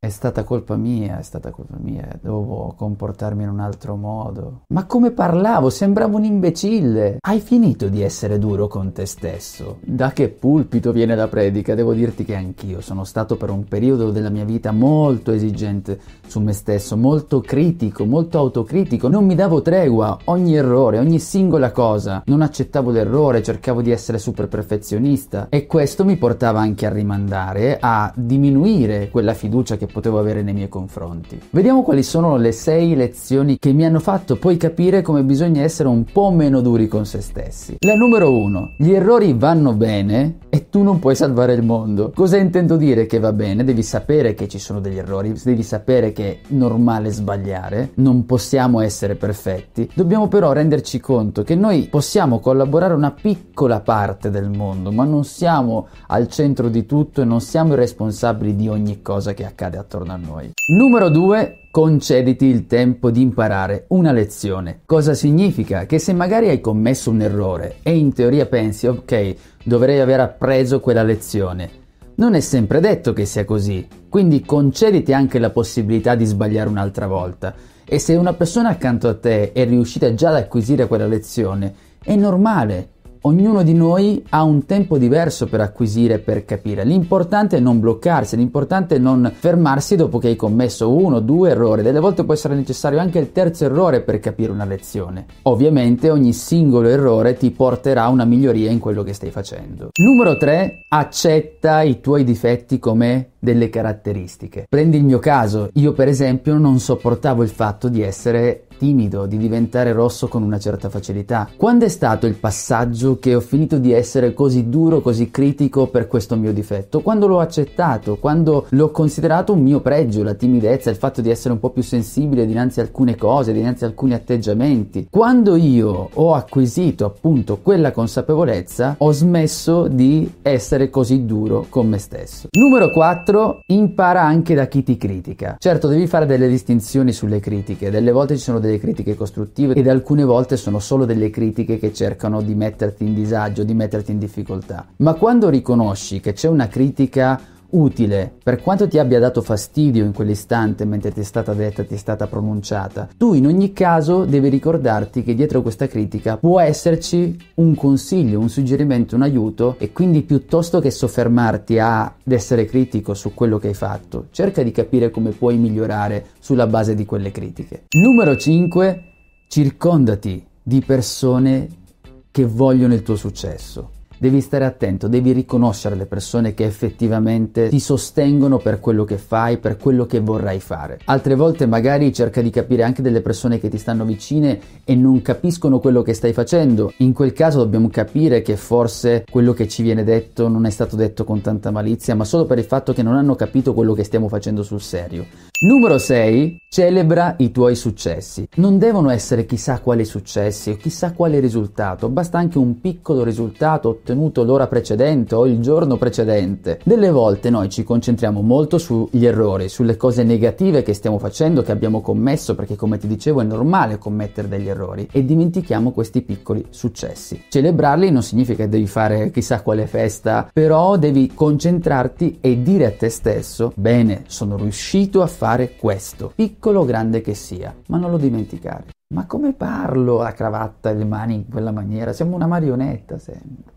È stata colpa mia, è stata colpa mia, dovevo comportarmi in un altro modo. Ma come parlavo? Sembravo un imbecille. Hai finito di essere duro con te stesso. Da che pulpito viene la predica? Devo dirti che anch'io sono stato per un periodo della mia vita molto esigente su me stesso, molto critico, molto autocritico. Non mi davo tregua, ogni errore, ogni singola cosa. Non accettavo l'errore, cercavo di essere super perfezionista e questo mi portava anche a rimandare, a diminuire quella fiducia che potevo avere nei miei confronti. Vediamo quali sono le sei lezioni che mi hanno fatto poi capire come bisogna essere un po' meno duri con se stessi. La numero uno, gli errori vanno bene e tu non puoi salvare il mondo. Cosa intendo dire che va bene? Devi sapere che ci sono degli errori, devi sapere che è normale sbagliare, non possiamo essere perfetti. Dobbiamo però renderci conto che noi possiamo collaborare una piccola parte del mondo, ma non siamo al centro di tutto e non siamo i responsabili di ogni cosa che accade attorno a noi. Numero 2. Concediti il tempo di imparare una lezione. Cosa significa? Che se magari hai commesso un errore e in teoria pensi, ok, dovrei aver appreso quella lezione, non è sempre detto che sia così, quindi concediti anche la possibilità di sbagliare un'altra volta. E se una persona accanto a te è riuscita già ad acquisire quella lezione, è normale, Ognuno di noi ha un tempo diverso per acquisire per capire. L'importante è non bloccarsi, l'importante è non fermarsi dopo che hai commesso uno o due errori. Delle volte può essere necessario anche il terzo errore per capire una lezione. Ovviamente ogni singolo errore ti porterà a una miglioria in quello che stai facendo. Numero 3. Accetta i tuoi difetti come delle caratteristiche. Prendi il mio caso, io per esempio non sopportavo il fatto di essere timido, di diventare rosso con una certa facilità. Quando è stato il passaggio che ho finito di essere così duro, così critico per questo mio difetto? Quando l'ho accettato, quando l'ho considerato un mio pregio, la timidezza, il fatto di essere un po' più sensibile dinanzi a alcune cose, dinanzi a alcuni atteggiamenti. Quando io ho acquisito appunto quella consapevolezza, ho smesso di essere così duro con me stesso. Numero 4, impara anche da chi ti critica. Certo, devi fare delle distinzioni sulle critiche, delle volte ci sono delle delle critiche costruttive ed alcune volte sono solo delle critiche che cercano di metterti in disagio, di metterti in difficoltà. Ma quando riconosci che c'è una critica utile, per quanto ti abbia dato fastidio in quell'istante mentre ti è stata detta, ti è stata pronunciata, tu in ogni caso devi ricordarti che dietro questa critica può esserci un consiglio, un suggerimento, un aiuto e quindi piuttosto che soffermarti ad essere critico su quello che hai fatto, cerca di capire come puoi migliorare sulla base di quelle critiche. Numero 5. Circondati di persone che vogliono il tuo successo devi stare attento, devi riconoscere le persone che effettivamente ti sostengono per quello che fai, per quello che vorrai fare. Altre volte magari cerca di capire anche delle persone che ti stanno vicine e non capiscono quello che stai facendo. In quel caso dobbiamo capire che forse quello che ci viene detto non è stato detto con tanta malizia, ma solo per il fatto che non hanno capito quello che stiamo facendo sul serio. Numero 6. Celebra i tuoi successi. Non devono essere chissà quali successi o chissà quale risultato, basta anche un piccolo risultato ottenuto l'ora precedente o il giorno precedente. Delle volte noi ci concentriamo molto sugli errori, sulle cose negative che stiamo facendo, che abbiamo commesso, perché come ti dicevo è normale commettere degli errori, e dimentichiamo questi piccoli successi. Celebrarli non significa che devi fare chissà quale festa, però devi concentrarti e dire a te stesso, bene, sono riuscito a fare questo, piccolo o grande che sia, ma non lo dimenticare. Ma come parlo la cravatta e le mani in quella maniera? Siamo una marionetta sempre.